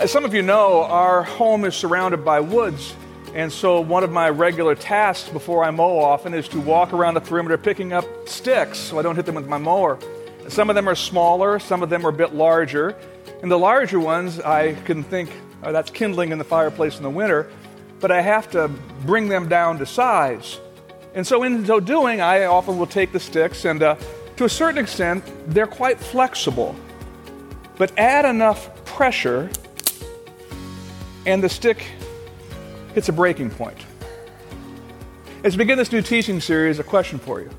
As some of you know, our home is surrounded by woods. And so, one of my regular tasks before I mow often is to walk around the perimeter picking up sticks so I don't hit them with my mower. Some of them are smaller, some of them are a bit larger. And the larger ones, I can think oh, that's kindling in the fireplace in the winter, but I have to bring them down to size. And so, in so doing, I often will take the sticks, and uh, to a certain extent, they're quite flexible. But add enough pressure, and the stick hits a breaking point. As we begin this new teaching series, a question for you.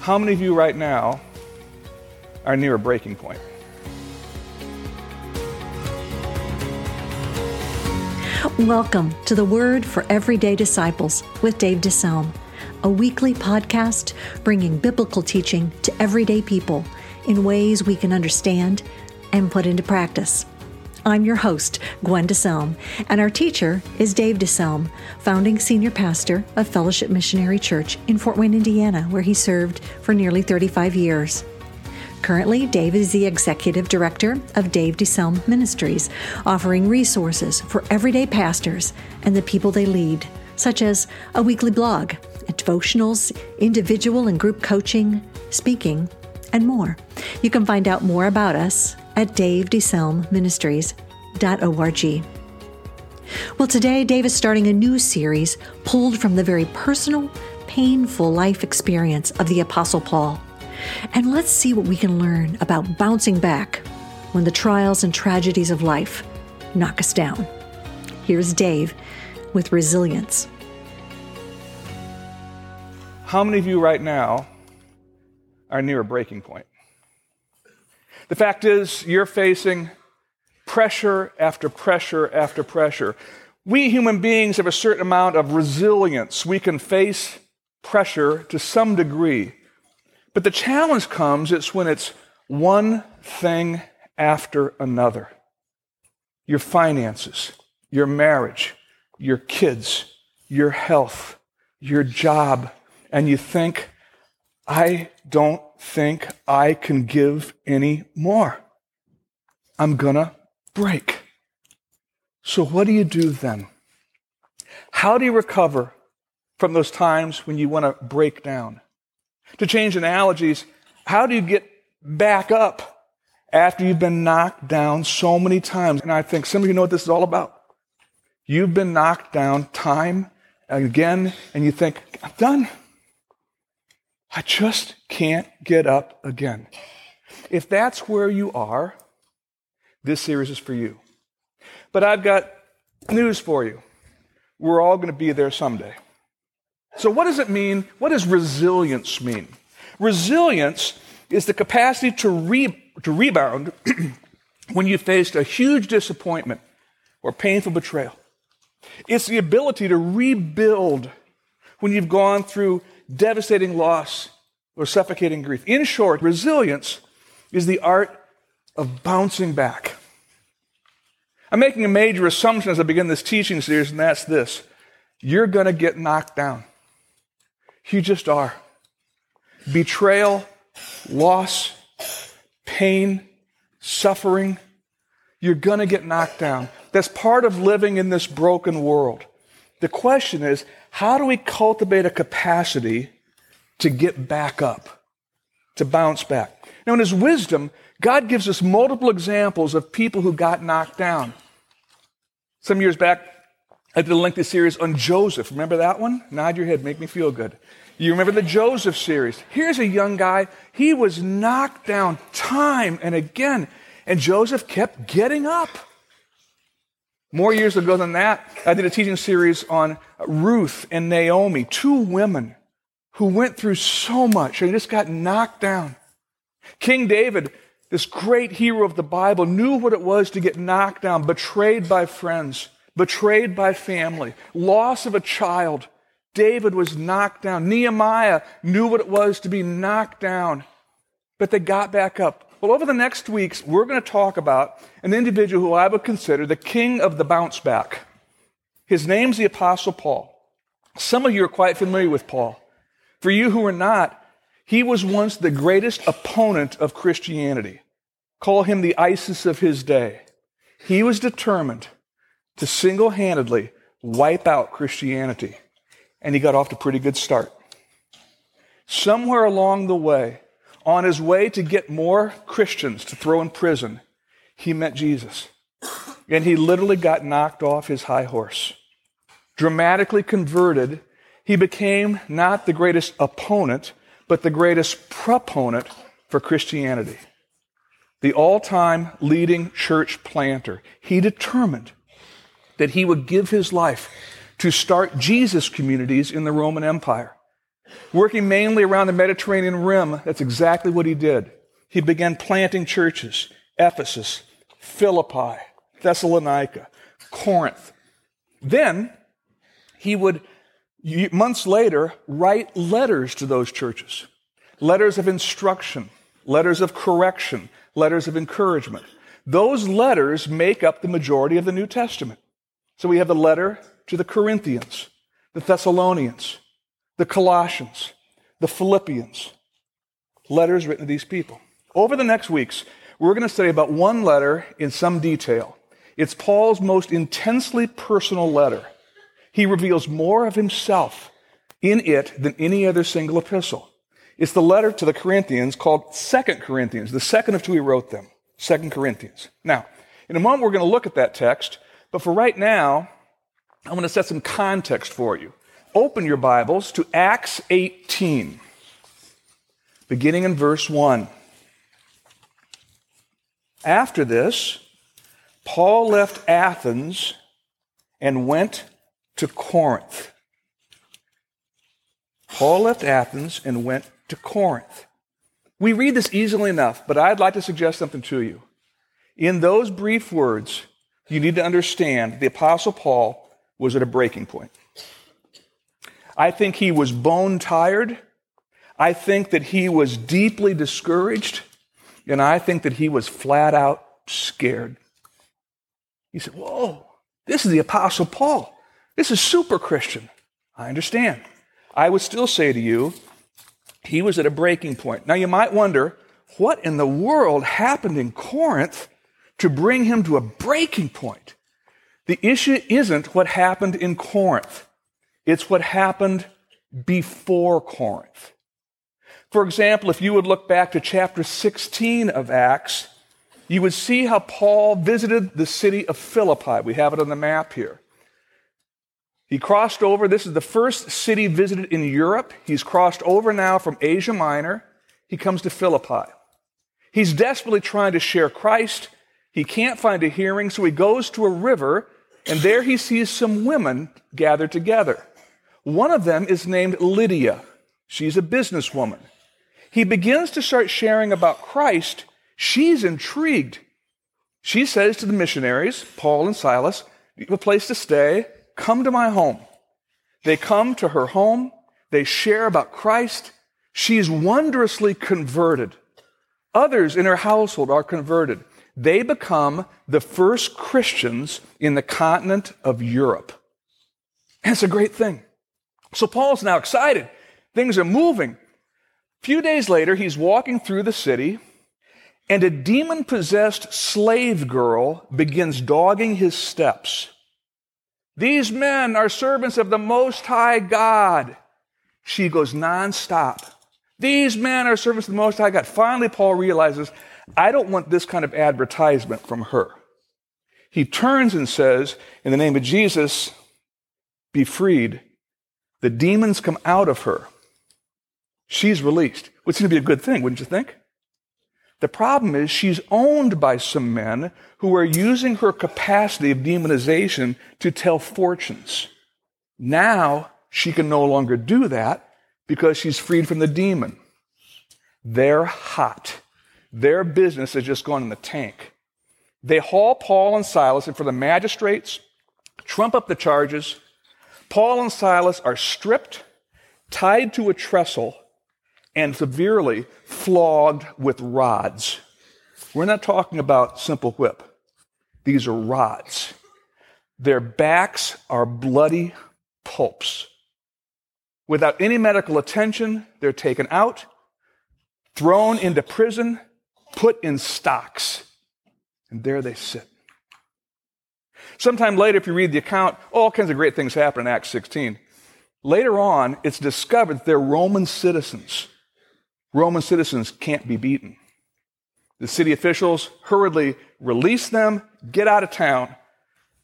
How many of you right now are near a breaking point? Welcome to the Word for Everyday Disciples with Dave DeSelm, a weekly podcast bringing biblical teaching to everyday people in ways we can understand and put into practice. I'm your host, Gwen DeSelm, and our teacher is Dave DeSelm, founding senior pastor of Fellowship Missionary Church in Fort Wayne, Indiana, where he served for nearly 35 years. Currently, Dave is the executive director of Dave DeSelm Ministries, offering resources for everyday pastors and the people they lead, such as a weekly blog, devotionals, individual and group coaching, speaking, and more. You can find out more about us at davedeselmministries.org. Well, today, Dave is starting a new series pulled from the very personal, painful life experience of the Apostle Paul. And let's see what we can learn about bouncing back when the trials and tragedies of life knock us down. Here's Dave with resilience. How many of you right now are near a breaking point? The fact is, you're facing pressure after pressure after pressure. We human beings have a certain amount of resilience. We can face pressure to some degree. But the challenge comes it's when it's one thing after another. Your finances, your marriage, your kids, your health, your job, and you think, I don't think I can give any more. I'm gonna break. So, what do you do then? How do you recover from those times when you want to break down? To change analogies, how do you get back up after you've been knocked down so many times? And I think some of you know what this is all about. You've been knocked down time and again, and you think, I'm done. I just can't get up again. If that's where you are, this series is for you. But I've got news for you. We're all going to be there someday. So, what does it mean? What does resilience mean? Resilience is the capacity to, re- to rebound when you faced a huge disappointment or painful betrayal. It's the ability to rebuild when you've gone through devastating loss or suffocating grief. In short, resilience is the art of bouncing back. I'm making a major assumption as I begin this teaching series, and that's this you're going to get knocked down. You just are. Betrayal, loss, pain, suffering, you're going to get knocked down. That's part of living in this broken world. The question is, how do we cultivate a capacity to get back up, to bounce back? Now, in His wisdom, God gives us multiple examples of people who got knocked down. Some years back, I did a lengthy series on Joseph. Remember that one? Nod your head, make me feel good. You remember the Joseph series. Here's a young guy. He was knocked down time and again, and Joseph kept getting up. More years ago than that, I did a teaching series on Ruth and Naomi, two women who went through so much and just got knocked down. King David, this great hero of the Bible, knew what it was to get knocked down, betrayed by friends, betrayed by family, loss of a child. David was knocked down. Nehemiah knew what it was to be knocked down, but they got back up. Well, over the next weeks, we're going to talk about an individual who I would consider the king of the bounce back. His name's the Apostle Paul. Some of you are quite familiar with Paul. For you who are not, he was once the greatest opponent of Christianity. Call him the ISIS of his day. He was determined to single handedly wipe out Christianity. And he got off to a pretty good start. Somewhere along the way, on his way to get more Christians to throw in prison, he met Jesus. And he literally got knocked off his high horse. Dramatically converted, he became not the greatest opponent, but the greatest proponent for Christianity. The all time leading church planter. He determined that he would give his life to start Jesus communities in the Roman Empire. Working mainly around the Mediterranean rim, that's exactly what he did. He began planting churches Ephesus, Philippi, Thessalonica, Corinth. Then he would, months later, write letters to those churches letters of instruction, letters of correction, letters of encouragement. Those letters make up the majority of the New Testament. So we have the letter to the Corinthians, the Thessalonians, the Colossians, the Philippians, letters written to these people. Over the next weeks, we're going to study about one letter in some detail. It's Paul's most intensely personal letter. He reveals more of himself in it than any other single epistle. It's the letter to the Corinthians called Second Corinthians, the second of two he wrote them, Second Corinthians. Now, in a moment, we're going to look at that text, but for right now, I'm going to set some context for you. Open your Bibles to Acts 18, beginning in verse 1. After this, Paul left Athens and went to Corinth. Paul left Athens and went to Corinth. We read this easily enough, but I'd like to suggest something to you. In those brief words, you need to understand the Apostle Paul was at a breaking point. I think he was bone tired. I think that he was deeply discouraged. And I think that he was flat out scared. He said, Whoa, this is the Apostle Paul. This is super Christian. I understand. I would still say to you, he was at a breaking point. Now you might wonder, what in the world happened in Corinth to bring him to a breaking point? The issue isn't what happened in Corinth. It's what happened before Corinth. For example, if you would look back to chapter 16 of Acts, you would see how Paul visited the city of Philippi. We have it on the map here. He crossed over. This is the first city visited in Europe. He's crossed over now from Asia Minor. He comes to Philippi. He's desperately trying to share Christ. He can't find a hearing, so he goes to a river, and there he sees some women gathered together. One of them is named Lydia. She's a businesswoman. He begins to start sharing about Christ. She's intrigued. She says to the missionaries, Paul and Silas, You have a place to stay. Come to my home. They come to her home. They share about Christ. She's wondrously converted. Others in her household are converted. They become the first Christians in the continent of Europe. And it's a great thing. So Paul's now excited. Things are moving. A few days later, he's walking through the city, and a demon possessed slave girl begins dogging his steps. These men are servants of the Most High God. She goes nonstop. These men are servants of the Most High God. Finally, Paul realizes, I don't want this kind of advertisement from her. He turns and says, In the name of Jesus, be freed. The demons come out of her. She's released. Would seem to be a good thing, wouldn't you think? The problem is she's owned by some men who are using her capacity of demonization to tell fortunes. Now she can no longer do that because she's freed from the demon. They're hot. Their business has just gone in the tank. They haul Paul and Silas in of the magistrates, trump up the charges. Paul and Silas are stripped, tied to a trestle, and severely flogged with rods. We're not talking about simple whip. These are rods. Their backs are bloody pulps. Without any medical attention, they're taken out, thrown into prison, put in stocks, and there they sit. Sometime later, if you read the account, all kinds of great things happen in Acts 16. Later on, it's discovered that they're Roman citizens. Roman citizens can't be beaten. The city officials hurriedly release them, get out of town,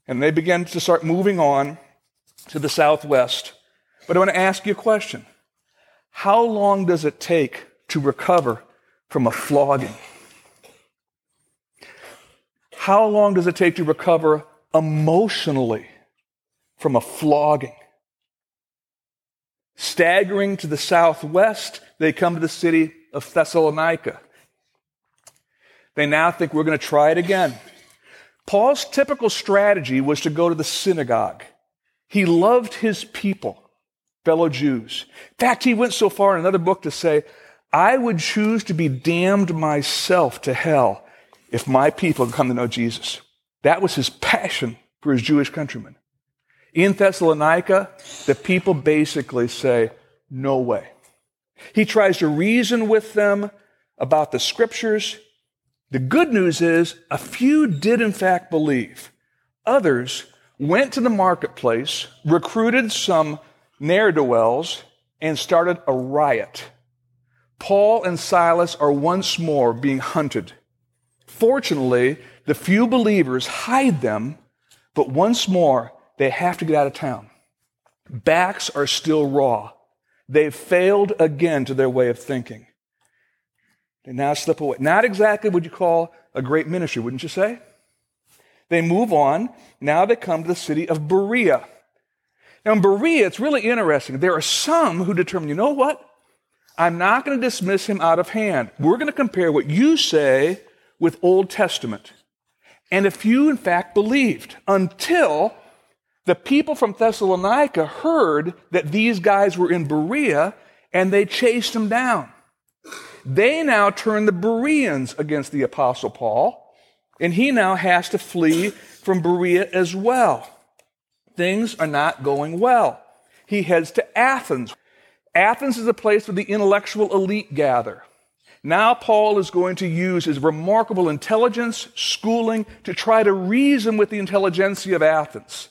and they begin to start moving on to the southwest. But I want to ask you a question How long does it take to recover from a flogging? How long does it take to recover emotionally from a flogging? Staggering to the southwest, they come to the city of Thessalonica. They now think we're going to try it again. Paul's typical strategy was to go to the synagogue. He loved his people, fellow Jews. In fact, he went so far in another book to say, I would choose to be damned myself to hell if my people come to know Jesus. That was his passion for his Jewish countrymen. In Thessalonica, the people basically say, No way. He tries to reason with them about the scriptures. The good news is a few did in fact believe. Others went to the marketplace, recruited some ne'er do wells, and started a riot. Paul and Silas are once more being hunted. Fortunately, the few believers hide them, but once more they have to get out of town. Backs are still raw. They've failed again to their way of thinking. They now slip away. Not exactly what you call a great ministry, wouldn't you say? They move on. Now they come to the city of Berea. Now, in Berea, it's really interesting. There are some who determine, you know what? I'm not going to dismiss him out of hand. We're going to compare what you say with Old Testament. And a few, in fact, believed until the people from Thessalonica heard that these guys were in Berea and they chased them down. They now turn the Bereans against the Apostle Paul, and he now has to flee from Berea as well. Things are not going well. He heads to Athens. Athens is a place where the intellectual elite gather. Now, Paul is going to use his remarkable intelligence, schooling, to try to reason with the intelligentsia of Athens.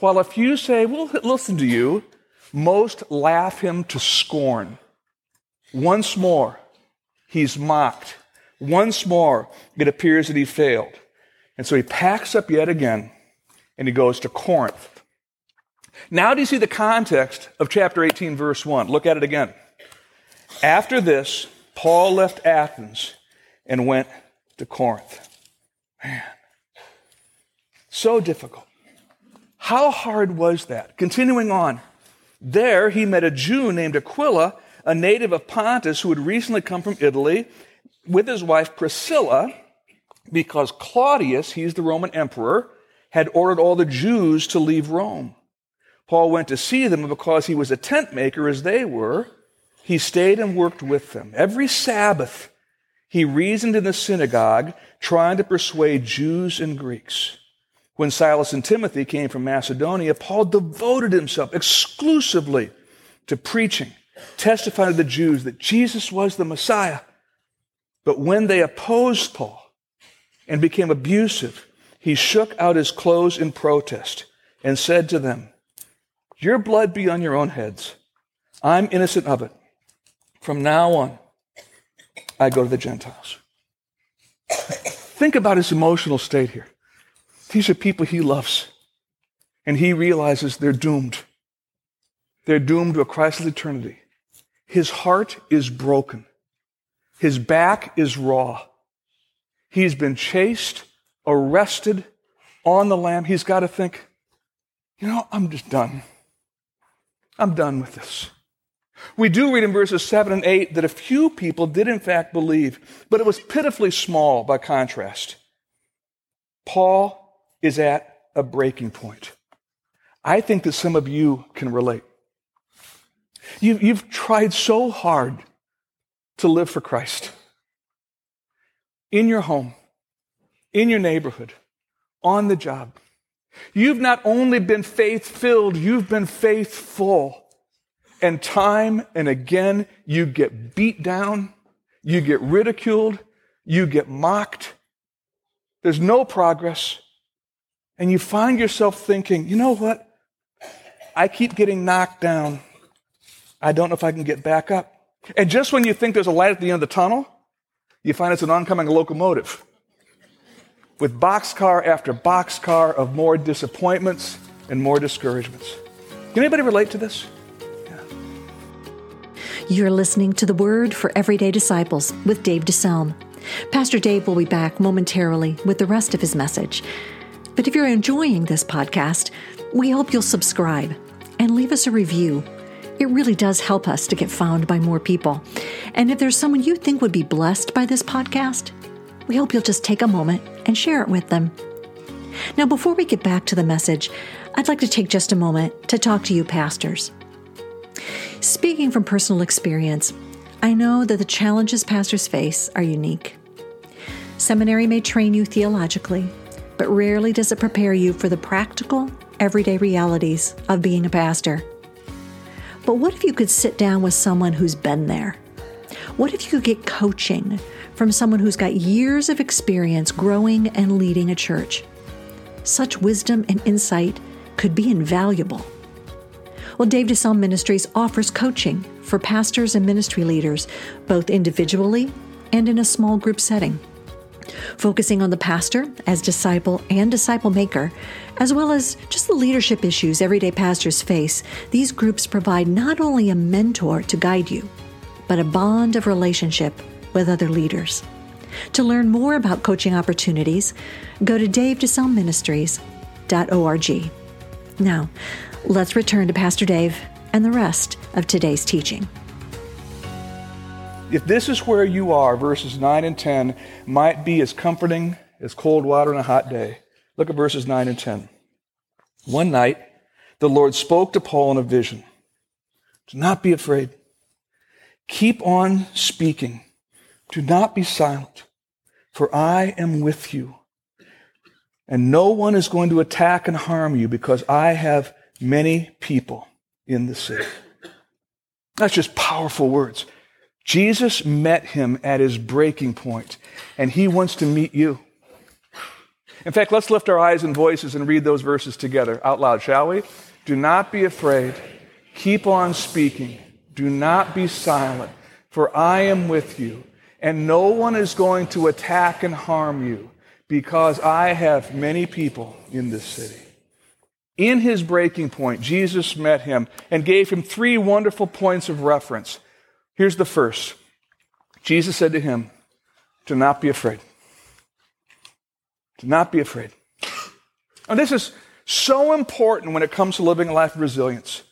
While a few say, We'll listen to you, most laugh him to scorn. Once more, he's mocked. Once more, it appears that he failed. And so he packs up yet again and he goes to Corinth. Now, do you see the context of chapter 18, verse 1? Look at it again. After this, Paul left Athens and went to Corinth. Man, so difficult. How hard was that? Continuing on, there he met a Jew named Aquila, a native of Pontus who had recently come from Italy with his wife Priscilla because Claudius, he's the Roman emperor, had ordered all the Jews to leave Rome. Paul went to see them because he was a tent maker as they were he stayed and worked with them. Every Sabbath, he reasoned in the synagogue, trying to persuade Jews and Greeks. When Silas and Timothy came from Macedonia, Paul devoted himself exclusively to preaching, testifying to the Jews that Jesus was the Messiah. But when they opposed Paul and became abusive, he shook out his clothes in protest and said to them, Your blood be on your own heads. I'm innocent of it. From now on, I go to the Gentiles. Think about his emotional state here. These are people he loves, and he realizes they're doomed. They're doomed to a Christless eternity. His heart is broken. His back is raw. He's been chased, arrested, on the lam. He's got to think, you know, I'm just done. I'm done with this. We do read in verses 7 and 8 that a few people did in fact believe, but it was pitifully small by contrast. Paul is at a breaking point. I think that some of you can relate. You, you've tried so hard to live for Christ in your home, in your neighborhood, on the job. You've not only been faith filled, you've been faithful. And time and again, you get beat down, you get ridiculed, you get mocked. There's no progress. And you find yourself thinking, you know what? I keep getting knocked down. I don't know if I can get back up. And just when you think there's a light at the end of the tunnel, you find it's an oncoming locomotive with boxcar after boxcar of more disappointments and more discouragements. Can anybody relate to this? You're listening to the Word for Everyday Disciples with Dave DeSelm. Pastor Dave will be back momentarily with the rest of his message. But if you're enjoying this podcast, we hope you'll subscribe and leave us a review. It really does help us to get found by more people. And if there's someone you think would be blessed by this podcast, we hope you'll just take a moment and share it with them. Now, before we get back to the message, I'd like to take just a moment to talk to you, pastors. Speaking from personal experience, I know that the challenges pastors face are unique. Seminary may train you theologically, but rarely does it prepare you for the practical, everyday realities of being a pastor. But what if you could sit down with someone who's been there? What if you could get coaching from someone who's got years of experience growing and leading a church? Such wisdom and insight could be invaluable. Well, Dave DeSelm Ministries offers coaching for pastors and ministry leaders, both individually and in a small group setting. Focusing on the pastor as disciple and disciple maker, as well as just the leadership issues everyday pastors face, these groups provide not only a mentor to guide you, but a bond of relationship with other leaders. To learn more about coaching opportunities, go to davedeselmministries.org. Now, Let's return to Pastor Dave and the rest of today's teaching. If this is where you are, verses 9 and 10 might be as comforting as cold water on a hot day. Look at verses 9 and 10. One night, the Lord spoke to Paul in a vision. Do not be afraid. Keep on speaking. Do not be silent, for I am with you. And no one is going to attack and harm you because I have many people in the city. That's just powerful words. Jesus met him at his breaking point, and he wants to meet you. In fact, let's lift our eyes and voices and read those verses together out loud, shall we? Do not be afraid. Keep on speaking. Do not be silent, for I am with you, and no one is going to attack and harm you, because I have many people in this city. In his breaking point, Jesus met him and gave him three wonderful points of reference. Here's the first Jesus said to him, Do not be afraid. Do not be afraid. And this is so important when it comes to living a life of resilience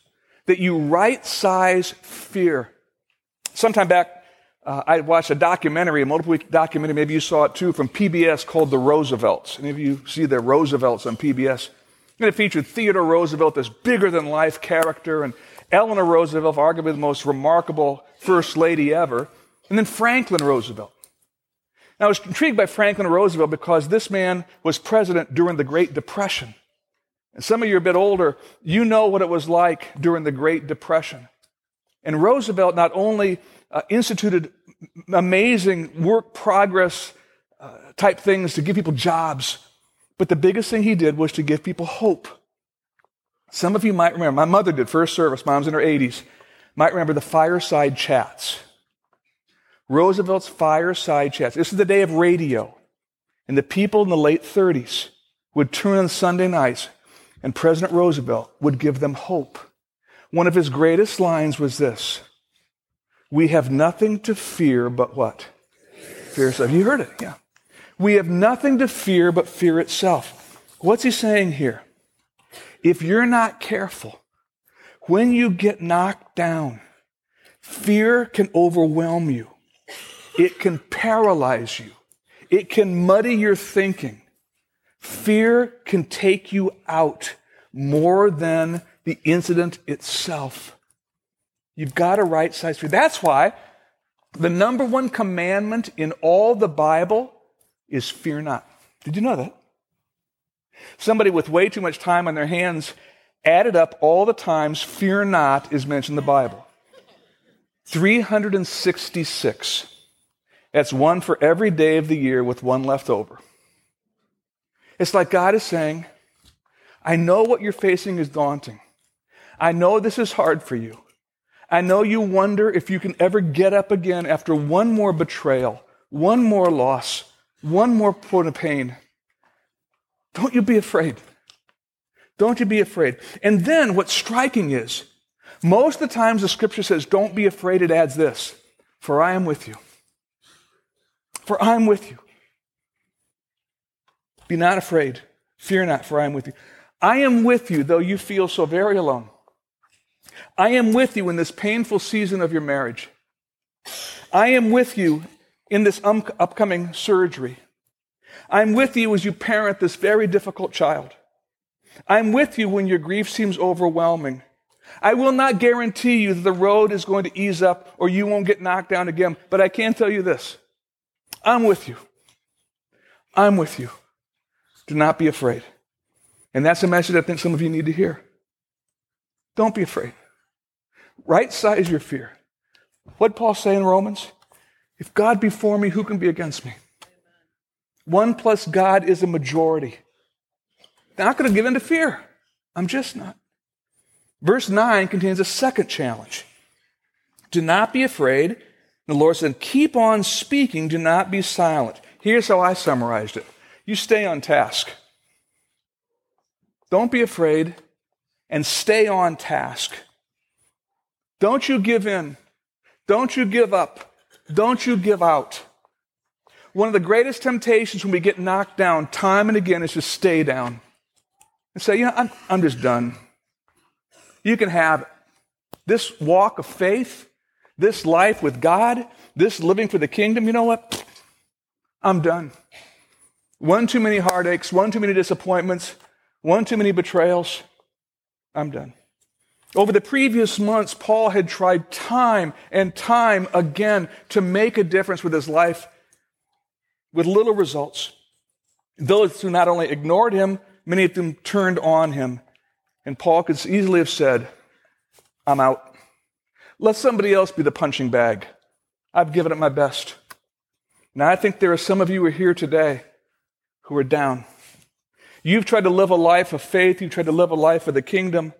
that you right size fear. Sometime back, uh, I watched a documentary, a multiple week documentary, maybe you saw it too, from PBS called The Roosevelts. Any of you see the Roosevelts on PBS? And it featured Theodore Roosevelt, this bigger than life character, and Eleanor Roosevelt, arguably the most remarkable first lady ever, and then Franklin Roosevelt. Now, I was intrigued by Franklin Roosevelt because this man was president during the Great Depression. And some of you are a bit older, you know what it was like during the Great Depression. And Roosevelt not only uh, instituted amazing work progress uh, type things to give people jobs, but the biggest thing he did was to give people hope. Some of you might remember, my mother did first service, mom's in her 80s, might remember the fireside chats. Roosevelt's fireside chats. This is the day of radio. And the people in the late 30s would turn on Sunday nights, and President Roosevelt would give them hope. One of his greatest lines was this We have nothing to fear but what? Fear. Have you heard it? Yeah. We have nothing to fear but fear itself. What's he saying here? If you're not careful, when you get knocked down, fear can overwhelm you. It can paralyze you. It can muddy your thinking. Fear can take you out more than the incident itself. You've got a right size fear. That's why the number one commandment in all the Bible is fear not. Did you know that? Somebody with way too much time on their hands added up all the times fear not is mentioned in the Bible 366. That's one for every day of the year with one left over. It's like God is saying, I know what you're facing is daunting. I know this is hard for you. I know you wonder if you can ever get up again after one more betrayal, one more loss, one more point of pain. Don't you be afraid. Don't you be afraid. And then what's striking is, most of the times the scripture says, don't be afraid, it adds this, for I am with you. For I am with you. Be not afraid. Fear not, for I am with you. I am with you, though you feel so very alone. I am with you in this painful season of your marriage. I am with you in this um- upcoming surgery. I'm with you as you parent this very difficult child. I'm with you when your grief seems overwhelming. I will not guarantee you that the road is going to ease up or you won't get knocked down again, but I can tell you this I'm with you. I'm with you. Do not be afraid. And that's a message I think some of you need to hear. Don't be afraid. Right size your fear. What Paul say in Romans? If God be for me, who can be against me? One plus God is a majority. not going to give in to fear. I'm just not. Verse 9 contains a second challenge. Do not be afraid. The Lord said, Keep on speaking, do not be silent. Here's how I summarized it you stay on task. Don't be afraid and stay on task. Don't you give in. Don't you give up. Don't you give out. One of the greatest temptations when we get knocked down time and again is to stay down and say, you know, I'm, I'm just done. You can have this walk of faith, this life with God, this living for the kingdom. You know what? I'm done. One too many heartaches, one too many disappointments, one too many betrayals. I'm done. Over the previous months, Paul had tried time and time again to make a difference with his life with little results. Those who not only ignored him, many of them turned on him. And Paul could easily have said, I'm out. Let somebody else be the punching bag. I've given it my best. Now, I think there are some of you who are here today who are down. You've tried to live a life of faith, you've tried to live a life of the kingdom,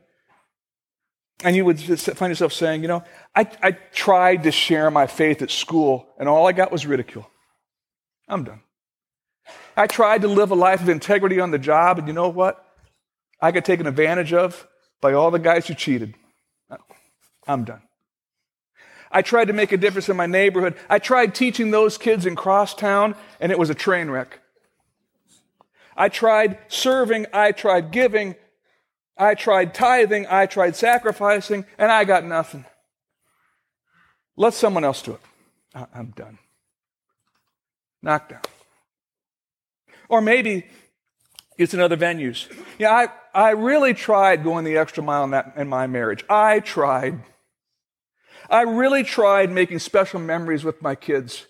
and you would find yourself saying, You know, I, I tried to share my faith at school, and all I got was ridicule. I'm done. I tried to live a life of integrity on the job, and you know what? I got taken advantage of by all the guys who cheated. I'm done. I tried to make a difference in my neighborhood. I tried teaching those kids in Crosstown, and it was a train wreck. I tried serving, I tried giving, I tried tithing, I tried sacrificing, and I got nothing. Let someone else do it. I'm done. Knocked down. Or maybe it's in other venues. Yeah, I, I really tried going the extra mile in, that, in my marriage. I tried. I really tried making special memories with my kids.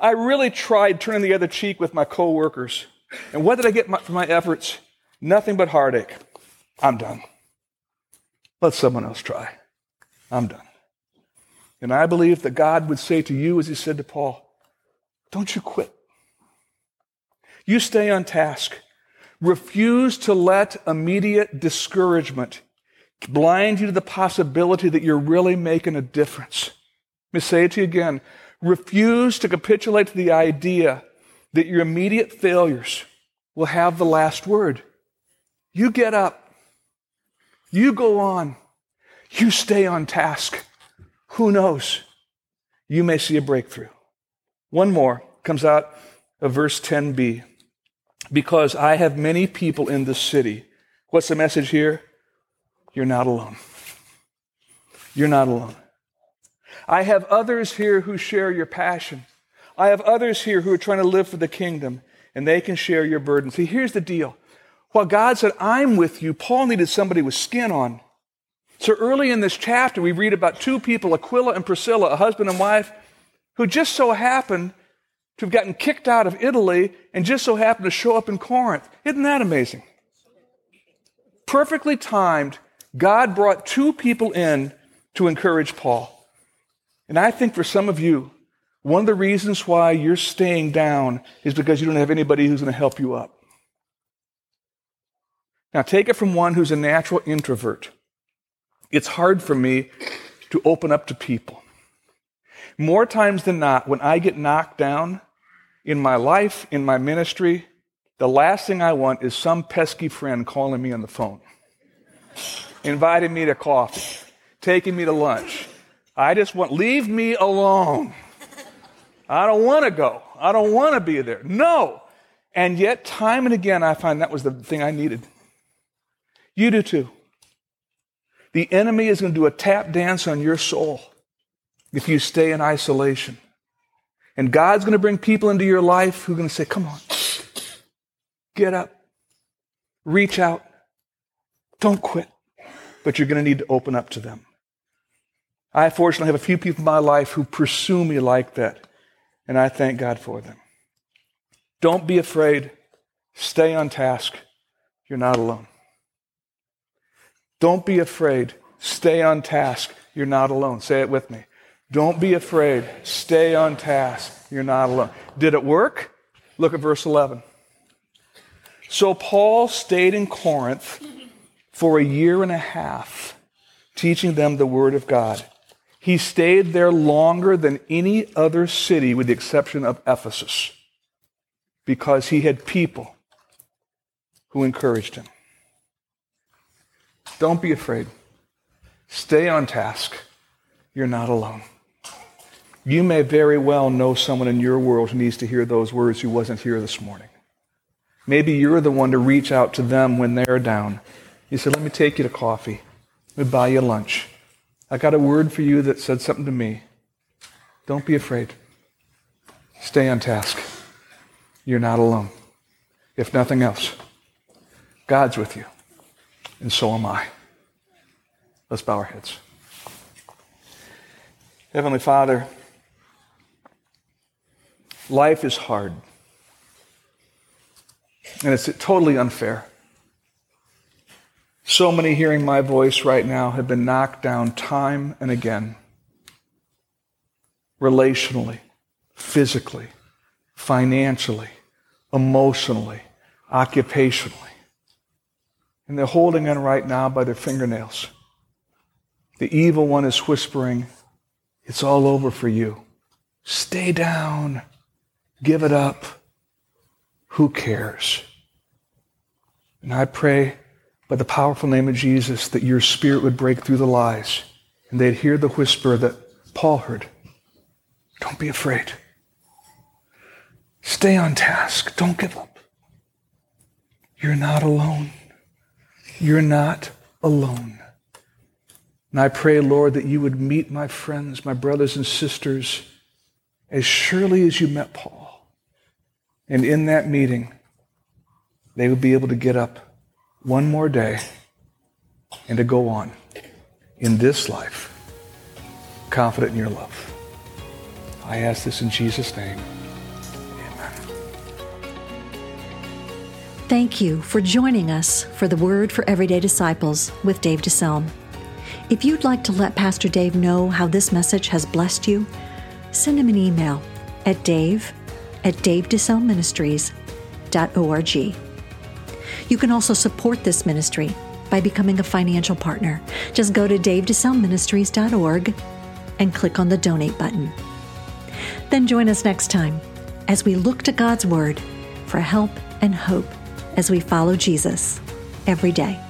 I really tried turning the other cheek with my coworkers. And what did I get my, for my efforts? Nothing but heartache. I'm done. Let someone else try. I'm done. And I believe that God would say to you, as He said to Paul, don't you quit. You stay on task. Refuse to let immediate discouragement blind you to the possibility that you're really making a difference. Let me say it to you again. Refuse to capitulate to the idea that your immediate failures will have the last word. You get up. You go on. You stay on task. Who knows? You may see a breakthrough. One more comes out of verse 10b. Because I have many people in this city. What's the message here? You're not alone. You're not alone. I have others here who share your passion. I have others here who are trying to live for the kingdom, and they can share your burden. See, here's the deal. While God said, I'm with you, Paul needed somebody with skin on. So early in this chapter, we read about two people, Aquila and Priscilla, a husband and wife, who just so happened to have gotten kicked out of Italy and just so happened to show up in Corinth. Isn't that amazing? Perfectly timed, God brought two people in to encourage Paul. And I think for some of you, one of the reasons why you're staying down is because you don't have anybody who's going to help you up. Now, take it from one who's a natural introvert. It's hard for me to open up to people. More times than not, when I get knocked down in my life, in my ministry, the last thing I want is some pesky friend calling me on the phone, inviting me to coffee, taking me to lunch. I just want, leave me alone. I don't want to go. I don't want to be there. No. And yet, time and again, I find that was the thing I needed. You do too. The enemy is going to do a tap dance on your soul if you stay in isolation. And God's going to bring people into your life who are going to say, Come on, get up, reach out, don't quit. But you're going to need to open up to them. I fortunately have a few people in my life who pursue me like that, and I thank God for them. Don't be afraid. Stay on task. You're not alone. Don't be afraid. Stay on task. You're not alone. Say it with me. Don't be afraid. Stay on task. You're not alone. Did it work? Look at verse 11. So Paul stayed in Corinth for a year and a half, teaching them the word of God. He stayed there longer than any other city, with the exception of Ephesus, because he had people who encouraged him. Don't be afraid. Stay on task. You're not alone. You may very well know someone in your world who needs to hear those words who wasn't here this morning. Maybe you're the one to reach out to them when they're down. You say, Let me take you to coffee. Let me buy you lunch. I got a word for you that said something to me. Don't be afraid. Stay on task. You're not alone. If nothing else, God's with you, and so am I. Let's bow our heads. Heavenly Father, life is hard. And it's totally unfair. So many hearing my voice right now have been knocked down time and again. Relationally, physically, financially, emotionally, occupationally. And they're holding on right now by their fingernails. The evil one is whispering, It's all over for you. Stay down. Give it up. Who cares? And I pray by the powerful name of Jesus that your spirit would break through the lies and they'd hear the whisper that Paul heard. Don't be afraid. Stay on task. Don't give up. You're not alone. You're not alone. And I pray, Lord, that you would meet my friends, my brothers and sisters, as surely as you met Paul. And in that meeting, they would be able to get up one more day and to go on in this life, confident in your love. I ask this in Jesus' name. Thank you for joining us for the Word for Everyday Disciples with Dave DeSelm. If you'd like to let Pastor Dave know how this message has blessed you, send him an email at dave at davedeselmministries.org. You can also support this ministry by becoming a financial partner. Just go to davedeselmministries.org and click on the donate button. Then join us next time as we look to God's Word for help and hope as we follow Jesus every day.